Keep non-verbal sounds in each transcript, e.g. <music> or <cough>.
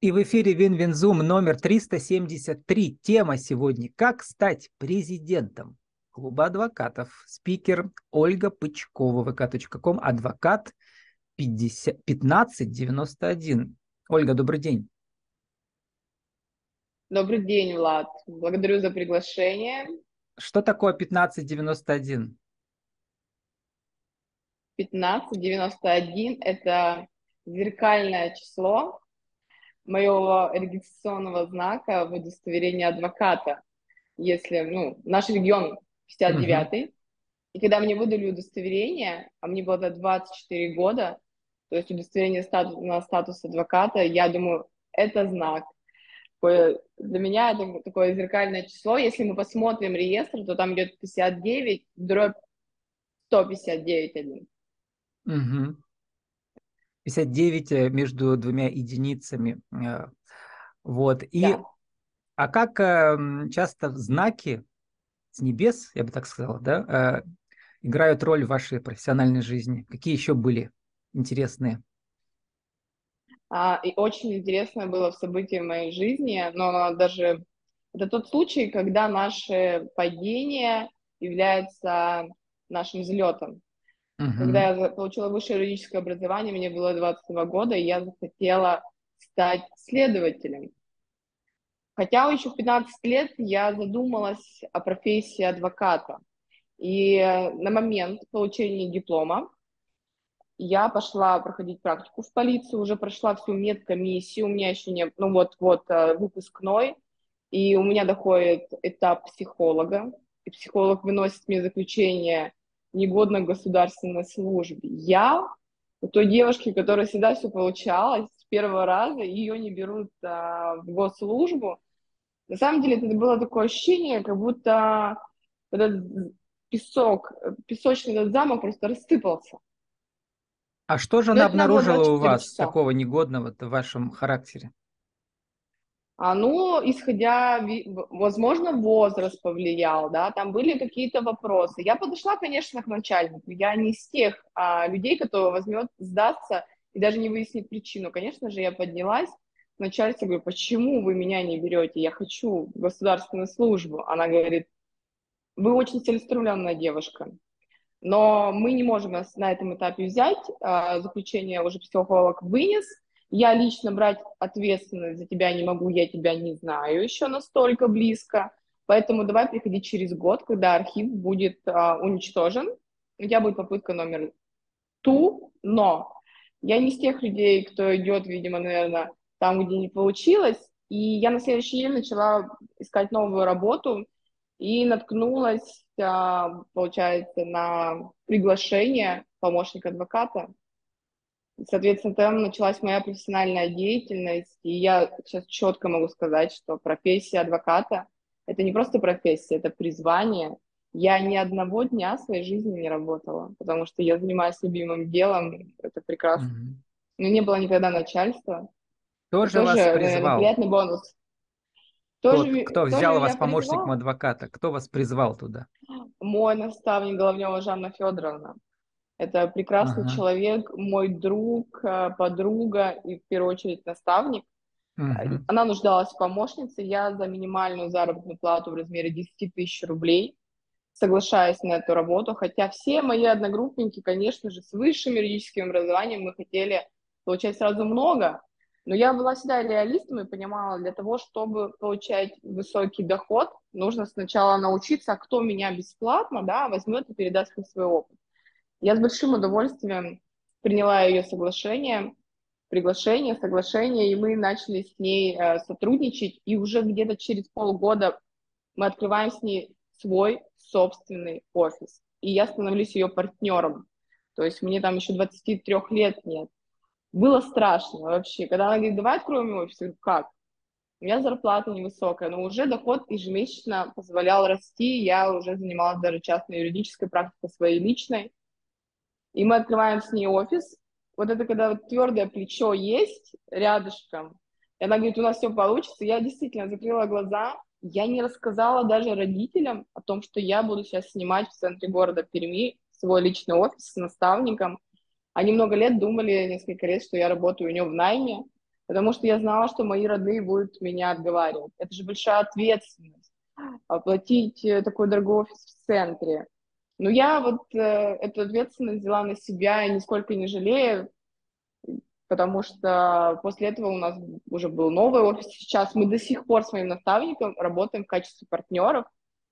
И в эфире Win-Win Zoom номер 373. Тема сегодня «Как стать президентом?» Клуба адвокатов. Спикер Ольга Пычкова, vk.com, адвокат 50, 1591. Ольга, добрый день. Добрый день, Влад. Благодарю за приглашение. Что такое 1591? 1591 – это зеркальное число, моего регистрационного знака в удостоверении адвоката, если, ну, наш регион 59-й, uh-huh. и когда мне выдали удостоверение, а мне было 24 года, то есть удостоверение статус, на статус адвоката, я думаю, это знак. Такое, для меня это такое зеркальное число. Если мы посмотрим реестр, то там идет 59, дробь 159 один. Угу. 59 э, между двумя единицами. Э, вот. И, да. А как эм, часто знаки с небес, я бы так сказал, да, э, играют роль в вашей профессиональной жизни? Какие еще были интересные? А, и очень интересное было в событии моей жизни, но даже это тот случай, когда наше падение является нашим взлетом. Угу. Когда я получила высшее юридическое образование, мне было 22 года, и я захотела стать следователем. Хотя еще в 15 лет я задумалась о профессии адвоката. И на момент получения диплома я пошла проходить практику в полицию, уже прошла всю медкомиссию, у меня еще не, ну вот-вот э, выпускной, и у меня доходит этап психолога, и психолог выносит мне заключение негодна к государственной службе. Я у той девушки, которая всегда все получалось, с первого раза ее не берут а, в госслужбу. На самом деле это было такое ощущение, как будто этот песок, песочный этот замок просто рассыпался. А что же Но она обнаружила у вас такого негодного в вашем характере? Ну, исходя, возможно, возраст повлиял, да, там были какие-то вопросы. Я подошла, конечно, к начальнику. Я не из тех а, людей, кто возьмет, сдаться и даже не выяснит причину. Конечно же, я поднялась к начальству, говорю, почему вы меня не берете? Я хочу государственную службу. Она говорит, вы очень целеустремленная девушка, но мы не можем нас на этом этапе взять. А, заключение уже психолог вынес – я лично брать ответственность за тебя не могу, я тебя не знаю еще настолько близко. Поэтому давай приходи через год, когда архив будет а, уничтожен. У тебя будет попытка номер ту, но я не из тех людей, кто идет, видимо, наверное, там, где не получилось. И я на следующий день начала искать новую работу и наткнулась, а, получается, на приглашение помощника адвоката Соответственно, там началась моя профессиональная деятельность, и я сейчас четко могу сказать, что профессия адвоката – это не просто профессия, это призвание. Я ни одного дня своей жизни не работала, потому что я занимаюсь любимым делом, это прекрасно. Mm-hmm. Но не было никогда начальства. Кто же вас призвал? Приятный бонус. Тоже, кто, кто взял вас помощником призвал? адвоката? Кто вас призвал туда? Мой наставник Головнева Жанна Федоровна. Это прекрасный ага. человек, мой друг, э, подруга и, в первую очередь, наставник. Угу. Она нуждалась в помощнице. Я за минимальную заработную плату в размере 10 тысяч рублей соглашаюсь на эту работу, хотя все мои одногруппники, конечно же, с высшим юридическим образованием мы хотели получать сразу много, но я была всегда реалистом и понимала, для того, чтобы получать высокий доход, нужно сначала научиться, а кто меня бесплатно да, возьмет и передаст мне свой опыт. Я с большим удовольствием приняла ее соглашение, приглашение, соглашение, и мы начали с ней э, сотрудничать, и уже где-то через полгода мы открываем с ней свой собственный офис, и я становлюсь ее партнером. То есть мне там еще 23 лет нет. Было страшно вообще. Когда она говорит, давай откроем офис, я говорю, как? У меня зарплата невысокая, но уже доход ежемесячно позволял расти. Я уже занималась даже частной юридической практикой своей личной. И мы открываем с ней офис. Вот это когда вот твердое плечо есть рядышком, и она говорит, у нас все получится. Я действительно закрыла глаза, я не рассказала даже родителям о том, что я буду сейчас снимать в центре города Перми свой личный офис с наставником. Они много лет думали, несколько лет, что я работаю у него в найме. потому что я знала, что мои родные будут меня отговаривать. Это же большая ответственность, оплатить э, такой дорогой офис в центре. Но я вот э, эту ответственность взяла на себя и нисколько не жалею, потому что после этого у нас уже был новый офис. Сейчас мы до сих пор с моим наставником работаем в качестве партнеров.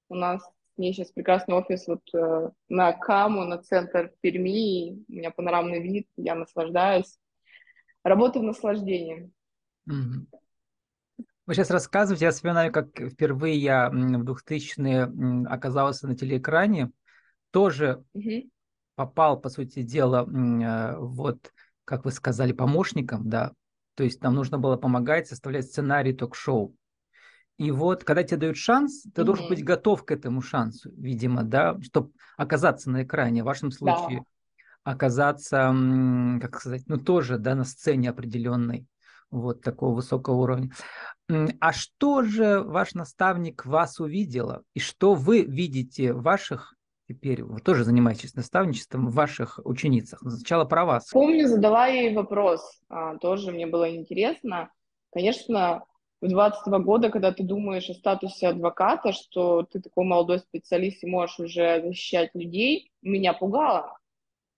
У нас с ней сейчас прекрасный офис вот э, на Каму, на центр Перми. У меня панорамный вид, я наслаждаюсь. Работа в наслаждении. Вы сейчас рассказываете, я вспоминаю, как впервые я в 2000-е оказался на телеэкране, тоже угу. попал, по сути дела, э, вот как вы сказали, помощником, да, то есть нам нужно было помогать составлять сценарий ток-шоу. И вот, когда тебе дают шанс, ты mm-hmm. должен быть готов к этому шансу, видимо, да, чтобы оказаться на экране. В вашем случае да. оказаться, как сказать, ну тоже, да, на сцене определенной, вот такого высокого уровня. А что же ваш наставник вас увидела? И что вы видите в ваших теперь вы тоже занимаетесь наставничеством в ваших ученицах. Сначала про вас. Помню, задала ей вопрос, а, тоже мне было интересно. Конечно, в 22 года, когда ты думаешь о статусе адвоката, что ты такой молодой специалист и можешь уже защищать людей, меня пугало.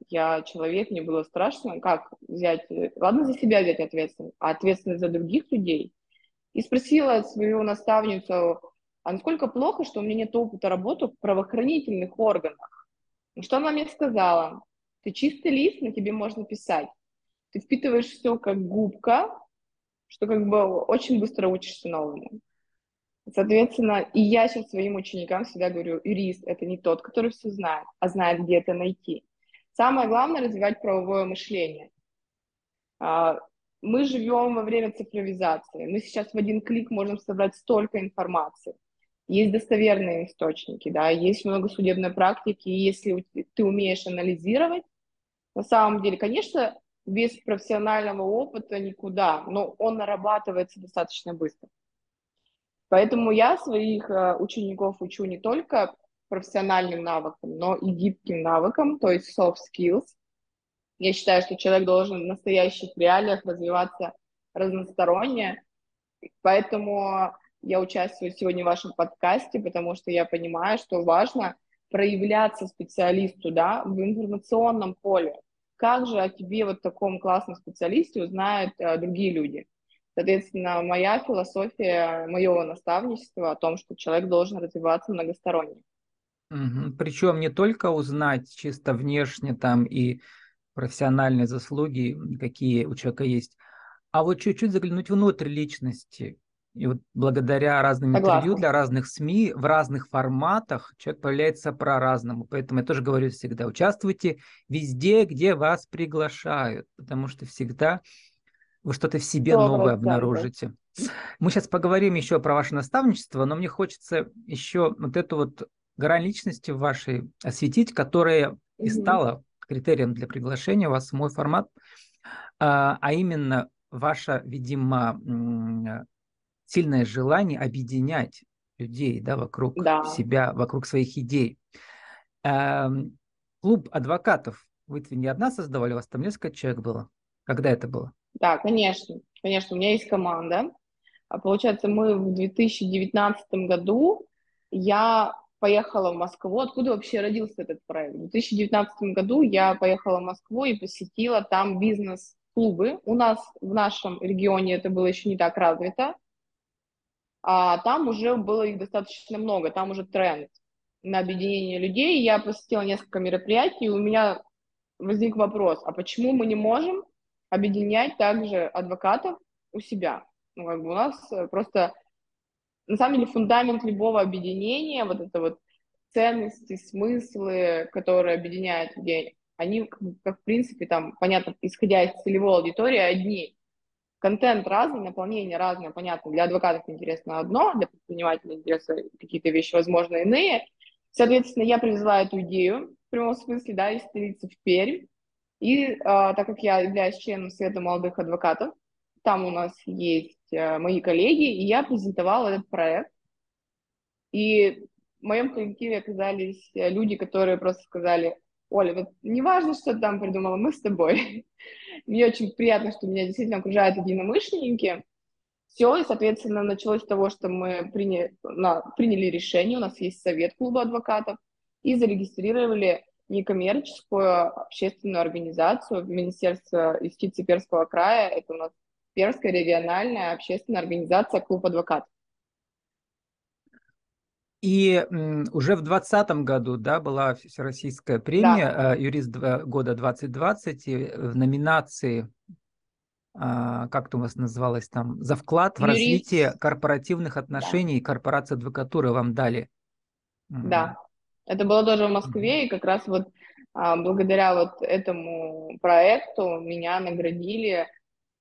Я человек, мне было страшно, как взять, ладно за себя взять ответственность, а ответственность за других людей. И спросила свою наставницу, а насколько плохо, что у меня нет опыта работы в правоохранительных органах. Ну, что она мне сказала? Ты чистый лист, на тебе можно писать. Ты впитываешь все как губка, что как бы очень быстро учишься новому. Соответственно, и я сейчас своим ученикам всегда говорю, юрист – это не тот, который все знает, а знает, где это найти. Самое главное – развивать правовое мышление. А, мы живем во время цифровизации. Мы сейчас в один клик можем собрать столько информации есть достоверные источники, да, есть много судебной практики, и если ты умеешь анализировать, на самом деле, конечно, без профессионального опыта никуда, но он нарабатывается достаточно быстро. Поэтому я своих э, учеников учу не только профессиональным навыкам, но и гибким навыкам, то есть soft skills. Я считаю, что человек должен в настоящих реалиях развиваться разносторонне, поэтому я участвую сегодня в вашем подкасте, потому что я понимаю, что важно проявляться специалисту да, в информационном поле. Как же о тебе, вот таком классном специалисте, узнают э, другие люди? Соответственно, моя философия моего наставничества о том, что человек должен развиваться многосторонне. Угу. Причем не только узнать чисто внешне там и профессиональные заслуги, какие у человека есть, а вот чуть-чуть заглянуть внутрь личности, и вот благодаря разным Согласна. интервью для разных СМИ в разных форматах человек появляется про-разному. Поэтому я тоже говорю всегда, участвуйте везде, где вас приглашают, потому что всегда вы что-то в себе 100%. новое обнаружите. Мы сейчас поговорим еще про ваше наставничество, но мне хочется еще вот эту вот грань личности вашей осветить, которая угу. и стала критерием для приглашения вас в мой формат, а, а именно ваша, видимо, сильное желание объединять людей да, вокруг да. себя, вокруг своих идей. Эм, клуб адвокатов вы не одна создавали, у вас там несколько человек было? Когда это было? Да, конечно. Конечно, у меня есть команда. А получается, мы в 2019 году, я поехала в Москву. Откуда вообще родился этот проект? В 2019 году я поехала в Москву и посетила там бизнес-клубы. У нас в нашем регионе это было еще не так развито а там уже было их достаточно много, там уже тренд на объединение людей. Я посетила несколько мероприятий, и у меня возник вопрос, а почему мы не можем объединять также адвокатов у себя? Ну, как бы у нас э, просто, на самом деле, фундамент любого объединения, вот это вот ценности, смыслы, которые объединяют людей, они, как, в принципе, там, понятно, исходя из целевой аудитории, одни контент разный, наполнение разное, понятно, для адвокатов интересно одно, для предпринимателей интересны какие-то вещи, возможно, иные. Соответственно, я привезла эту идею в прямом смысле, да, из столицы в Пермь. И а, так как я являюсь членом Совета молодых адвокатов, там у нас есть а, мои коллеги, и я презентовала этот проект. И в моем коллективе оказались люди, которые просто сказали, Оля, вот не важно, что ты там придумала, мы с тобой. <laughs> Мне очень приятно, что меня действительно окружают единомышленники. Все, и, соответственно, началось с того, что мы приняли, на, приняли решение, у нас есть совет клуба адвокатов, и зарегистрировали некоммерческую общественную организацию в Министерстве юстиции Перского края. Это у нас Перская региональная общественная организация «Клуб адвокатов». И уже в 2020 году да, была всероссийская премия да. «Юрист года 2020» в номинации, а, как это у вас называлось там, «За вклад в Юрист. развитие корпоративных отношений да. корпорации адвокатуры» вам дали. Да, это было тоже в Москве, и как раз вот а, благодаря вот этому проекту меня наградили.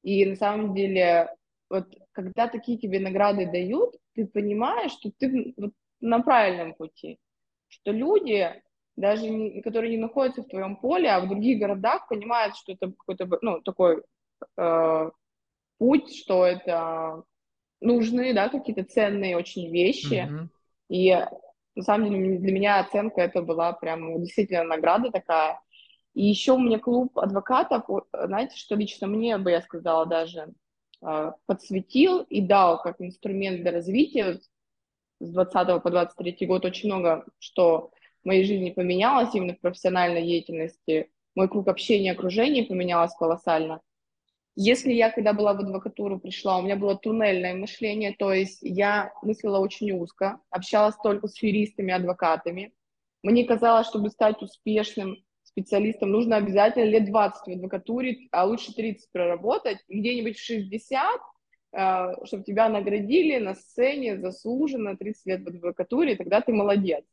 И на самом деле, вот когда такие тебе награды дают, ты понимаешь, что ты вот на правильном пути, что люди, даже не, которые не находятся в твоем поле, а в других городах, понимают, что это какой-то, ну, такой э, путь, что это нужны, да, какие-то ценные очень вещи. Mm-hmm. И на самом деле для меня оценка это была прям действительно награда такая. И еще у меня клуб адвокатов, знаете, что лично мне бы, я сказала, даже э, подсветил и дал как инструмент для развития с 20 по 23 год очень много что в моей жизни поменялось именно в профессиональной деятельности. Мой круг общения, окружения поменялось колоссально. Если я, когда была в адвокатуру, пришла, у меня было туннельное мышление, то есть я мыслила очень узко, общалась только с юристами, адвокатами. Мне казалось, чтобы стать успешным специалистом, нужно обязательно лет 20 в адвокатуре, а лучше 30 проработать, где-нибудь в 60 Э, чтобы тебя наградили на сцене заслуженно 30 лет в адвокатуре, тогда ты молодец.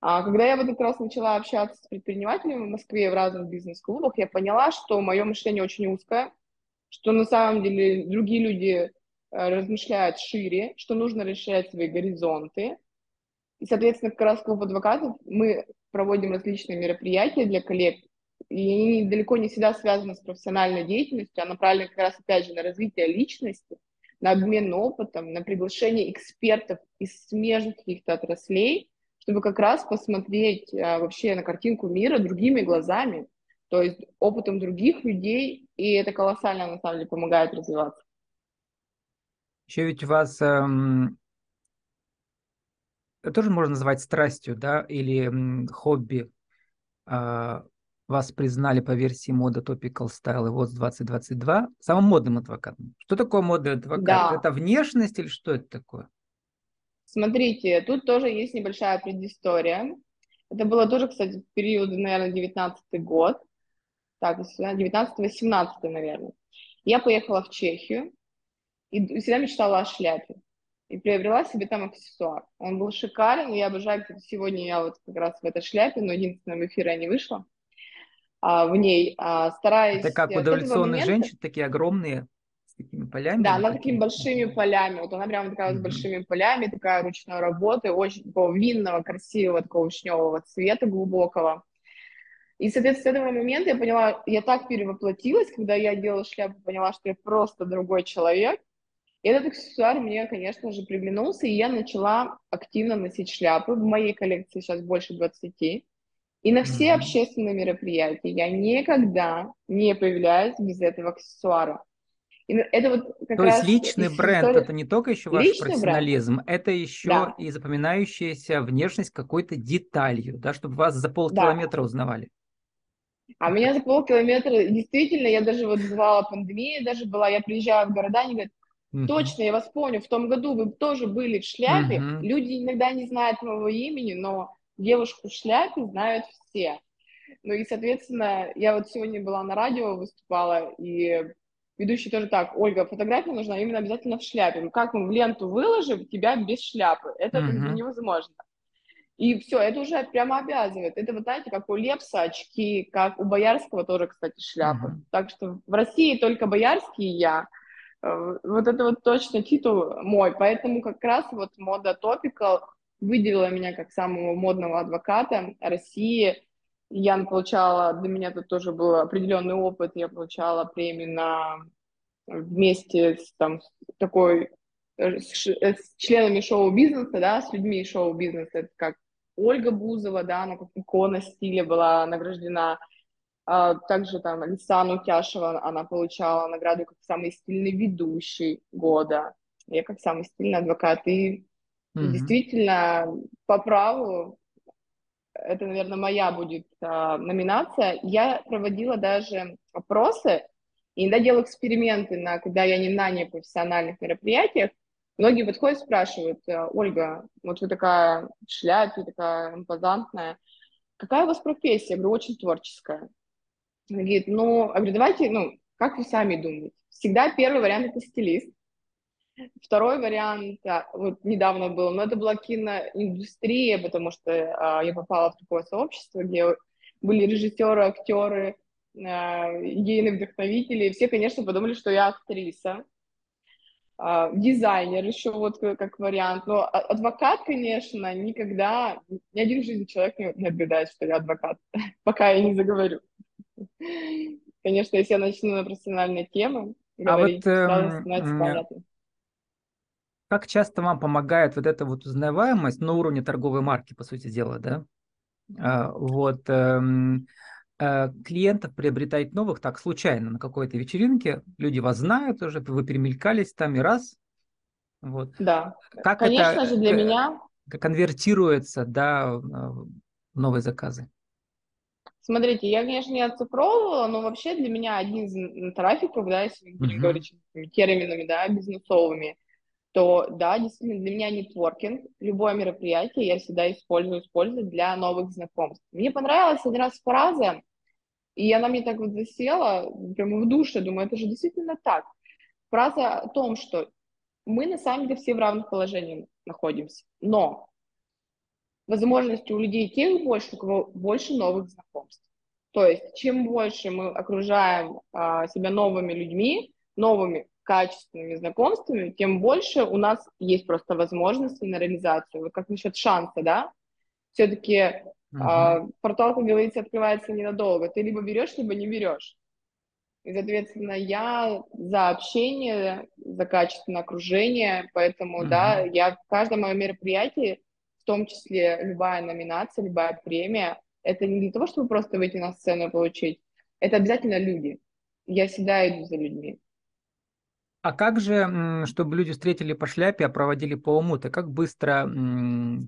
А когда я вот как раз начала общаться с предпринимателями в Москве в разных бизнес-клубах, я поняла, что мое мышление очень узкое, что на самом деле другие люди э, размышляют шире, что нужно расширять свои горизонты. И, соответственно, как раз клуб адвокатов мы проводим различные мероприятия для коллег, и далеко не всегда связаны с профессиональной деятельностью, а направлены как раз, опять же, на развитие личности, на обмен опытом, на приглашение экспертов из смежных каких-то отраслей, чтобы как раз посмотреть а, вообще на картинку мира другими глазами, то есть опытом других людей, и это колоссально, на самом деле, помогает развиваться. Еще ведь у вас эм, тоже можно назвать страстью, да, или хобби. Э, вас признали по версии мода Topical Style Awards 2022 самым модным адвокатом. Что такое модный адвокат? Да. Это внешность или что это такое? Смотрите, тут тоже есть небольшая предыстория. Это было тоже, кстати, в период, наверное, 19 год. Так, 19-18, наверное. Я поехала в Чехию и всегда мечтала о шляпе. И приобрела себе там аксессуар. Он был шикарен, я обожаю, кстати, сегодня я вот как раз в этой шляпе, но единственное, в эфир я не вышла а, в ней, а, стараясь... Это как у дореволюционных момента... женщин, такие огромные, с такими полями? Да, она такими большими полями, вот она прямо такая mm-hmm. с большими полями, такая ручной работы, очень такого винного, красивого, такого вишневого цвета глубокого. И, соответственно, с этого момента я поняла, я так перевоплотилась, когда я делала шляпу, поняла, что я просто другой человек. И этот аксессуар мне, конечно же, приглянулся, и я начала активно носить шляпы. В моей коллекции сейчас больше 20. И на все общественные мероприятия я никогда не появляюсь без этого аксессуара. И это вот как То раз есть личный бренд истории... это не только еще ваш личный профессионализм, бренд. это еще да. и запоминающаяся внешность какой-то деталью, да, чтобы вас за полкилометра да. узнавали. А меня за полкилометра, действительно, я даже вот бывала пандемия, даже была, я приезжаю в города, они говорят, точно, я вас помню, в том году вы тоже были в шляпе, люди иногда не знают моего имени, но девушку в шляпе знают все. Ну и, соответственно, я вот сегодня была на радио, выступала, и ведущий тоже так, Ольга, фотография нужна именно обязательно в шляпе. Ну как мы в ленту выложим тебя без шляпы? Это uh-huh. невозможно. И все, это уже прямо обязывает. Это, вот знаете, как у Лепса очки, как у Боярского тоже, кстати, шляпа. Uh-huh. Так что в России только Боярский и я. Э, вот это вот точно титул мой. Поэтому как раз вот мода Topical выделила меня как самого модного адвоката России. Я получала, для меня тут тоже был определенный опыт, я получала премию на вместе с там с такой с, с членами шоу-бизнеса, да, с людьми шоу-бизнеса, это как Ольга Бузова, да, она как икона стиля была награждена. А, также там Лисана Утяшева, она получала награду как самый стильный ведущий года. Я как самый стильный адвокат. И mm-hmm. действительно, по праву, это, наверное, моя будет а, номинация. Я проводила даже опросы, и иногда делаю эксперименты, на, когда я не на непрофессиональных мероприятиях. Многие подходят, спрашивают, Ольга, вот вы такая в шляпе, такая импозантная, какая у вас профессия? Я говорю, очень творческая. Она говорит, ну, а говорю, давайте, ну, как вы сами думаете? Всегда первый вариант – это стилист. Второй вариант, а, вот недавно был, но это была киноиндустрия, потому что а, я попала в такое сообщество, где были режиссеры, актеры, а, идейные вдохновители. Все, конечно, подумали, что я актриса. А, дизайнер еще вот как вариант. Но а, адвокат, конечно, никогда, ни один в жизни человек не, не отгадает, что я адвокат, <laughs> пока я не заговорю. Конечно, если я начну на профессиональные темы говорить, а вот, эм, понятно. Как часто вам помогает вот эта вот узнаваемость на уровне торговой марки, по сути дела, да? А, вот эм, э, клиентов приобретать новых так случайно на какой-то вечеринке, люди вас знают уже, вы перемелькались там и раз. Вот. Да. Как Конечно это, же для меня конвертируется да, в новые заказы? Смотрите, я, конечно, не оцифровывала, но вообще для меня один из трафиков, да, если uh-huh. говорить терминами, да, бизнесовыми, то, да, действительно, для меня нетворкинг, любое мероприятие я всегда использую, использую для новых знакомств. Мне понравилась один раз фраза, и она мне так вот засела, прямо в душе, думаю, это же действительно так. Фраза о том, что мы на самом деле все в равных положениях находимся, но возможности у людей тех больше, у кого больше новых знакомств. То есть, чем больше мы окружаем а, себя новыми людьми, новыми качественными знакомствами, тем больше у нас есть просто возможности на реализацию. Вот как насчет шанса, да? Все-таки uh-huh. а, портал, как говорится, открывается ненадолго. Ты либо берешь, либо не берешь. И, соответственно, я за общение, за качественное окружение, поэтому, uh-huh. да, я в каждом моем мероприятии том числе любая номинация, любая премия, это не для того, чтобы просто выйти на сцену и получить. Это обязательно люди. Я всегда иду за людьми. А как же, чтобы люди встретили по шляпе, а проводили по уму-то, как быстро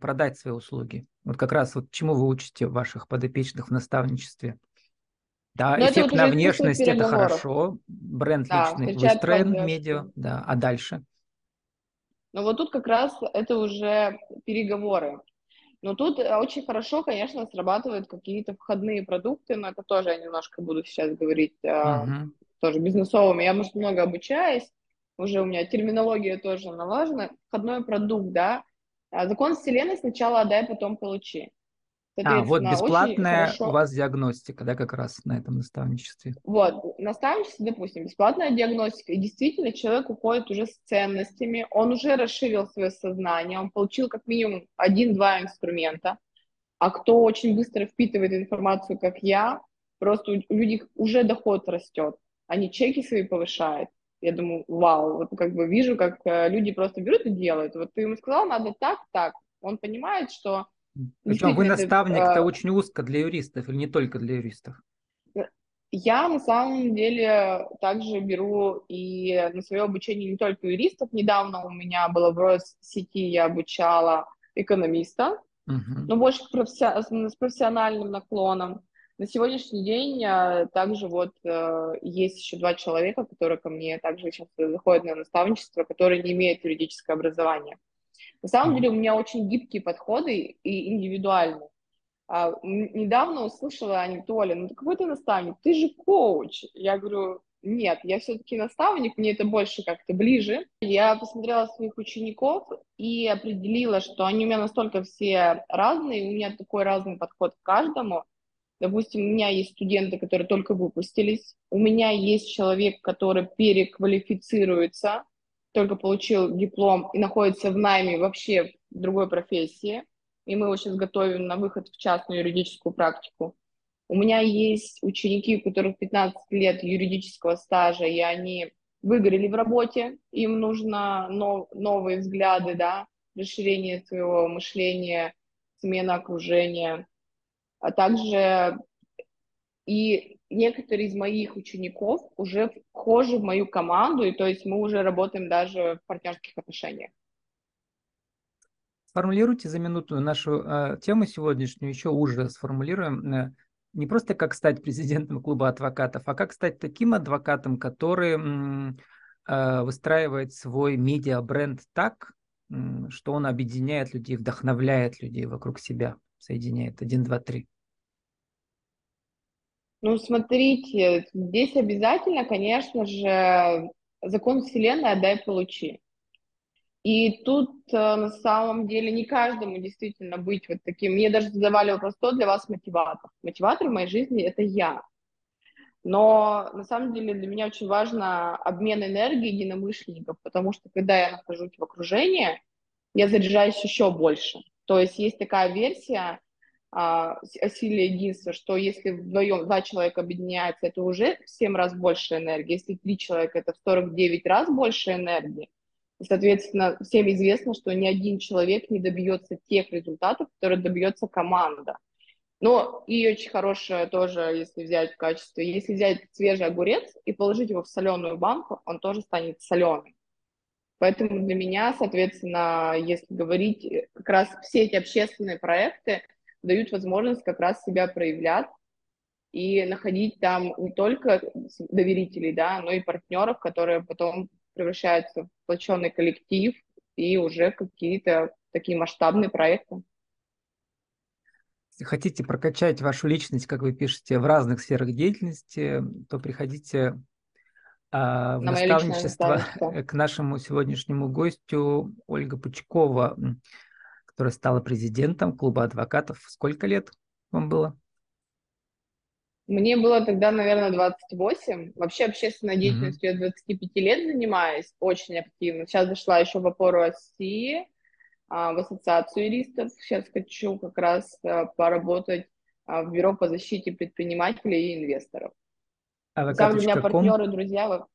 продать свои услуги? Вот как раз вот чему вы учите ваших подопечных в наставничестве? Да, Но эффект вот на внешность – это хорошо, бренд да, личный выстроен медиа, да, а дальше? Но вот тут как раз это уже переговоры. Но тут э, очень хорошо, конечно, срабатывают какие-то входные продукты, но это тоже я немножко буду сейчас говорить uh-huh. тоже бизнесовыми. Я, может, много обучаюсь, уже у меня терминология тоже налажена. Входной продукт, да. А закон вселенной сначала отдай, потом получи. А, вот бесплатная у вас диагностика, да, как раз на этом наставничестве. Вот, наставничество, допустим, бесплатная диагностика, и действительно человек уходит уже с ценностями, он уже расширил свое сознание, он получил как минимум один-два инструмента, а кто очень быстро впитывает информацию, как я, просто у людей уже доход растет, они чеки свои повышают. Я думаю, вау, вот как бы вижу, как э, люди просто берут и делают. Вот ты ему сказал, надо так, так. Он понимает, что причем вы наставник-то очень узко для юристов или не только для юристов? Я на самом деле также беру и на свое обучение не только юристов. Недавно у меня было в сети, я обучала экономиста, uh-huh. но больше с профессиональным наклоном. На сегодняшний день а, также вот э, есть еще два человека, которые ко мне также сейчас заходят на наставничество, которые не имеют юридическое образование. На самом деле у меня очень гибкие подходы и индивидуальные. А, недавно услышала Анатолия, ну какой ты наставник, ты же коуч. Я говорю, нет, я все-таки наставник, мне это больше как-то ближе. Я посмотрела своих учеников и определила, что они у меня настолько все разные, у меня такой разный подход к каждому. Допустим, у меня есть студенты, которые только выпустились, у меня есть человек, который переквалифицируется, только получил диплом и находится в найме вообще в другой профессии, и мы его сейчас готовим на выход в частную юридическую практику. У меня есть ученики, у которых 15 лет юридического стажа, и они выгорели в работе, им нужно нов, новые взгляды, да, расширение своего мышления, смена окружения, а также и некоторые из моих учеников уже вхожи в мою команду, и то есть мы уже работаем даже в партнерских отношениях. Сформулируйте за минуту нашу э, тему сегодняшнюю, еще уже сформулируем. Э, не просто как стать президентом клуба адвокатов, а как стать таким адвокатом, который э, выстраивает свой медиа-бренд так, что он объединяет людей, вдохновляет людей вокруг себя, соединяет. Один, два, три. Ну, смотрите, здесь обязательно, конечно же, закон Вселенной «отдай, получи». И тут э, на самом деле не каждому действительно быть вот таким. Мне даже задавали вопрос, что для вас мотиватор? Мотиватор в моей жизни — это я. Но на самом деле для меня очень важно обмен энергией единомышленников, потому что когда я нахожусь в окружении, я заряжаюсь еще больше. То есть есть такая версия а, силе единства, что если вдвоем два человека объединяются, это уже в 7 раз больше энергии. Если три человека, это в 49 раз больше энергии. И, соответственно, всем известно, что ни один человек не добьется тех результатов, которые добьется команда. Но и очень хорошее тоже, если взять в качестве, если взять свежий огурец и положить его в соленую банку, он тоже станет соленым. Поэтому для меня, соответственно, если говорить, как раз все эти общественные проекты дают возможность как раз себя проявлять и находить там не только доверителей, да, но и партнеров, которые потом превращаются в сплоченный коллектив и уже какие-то такие масштабные проекты. Если хотите прокачать вашу личность, как вы пишете, в разных сферах деятельности, то приходите а, в На наставничество к нашему сегодняшнему гостю Ольга Пучкова, которая стала президентом клуба адвокатов. Сколько лет вам было? Мне было тогда, наверное, 28. Вообще общественной деятельностью mm-hmm. я 25 лет занимаюсь, очень активно. Сейчас зашла еще в опору России, а, в ассоциацию юристов. Сейчас хочу как раз а, поработать а, в бюро по защите предпринимателей и инвесторов. Адвокат. у меня партнеры, друзья.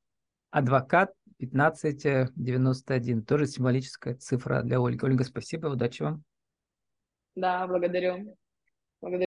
Адвокат 1591. Тоже символическая цифра для Ольги. Ольга, спасибо, удачи вам. Да, благодарю. благодарю.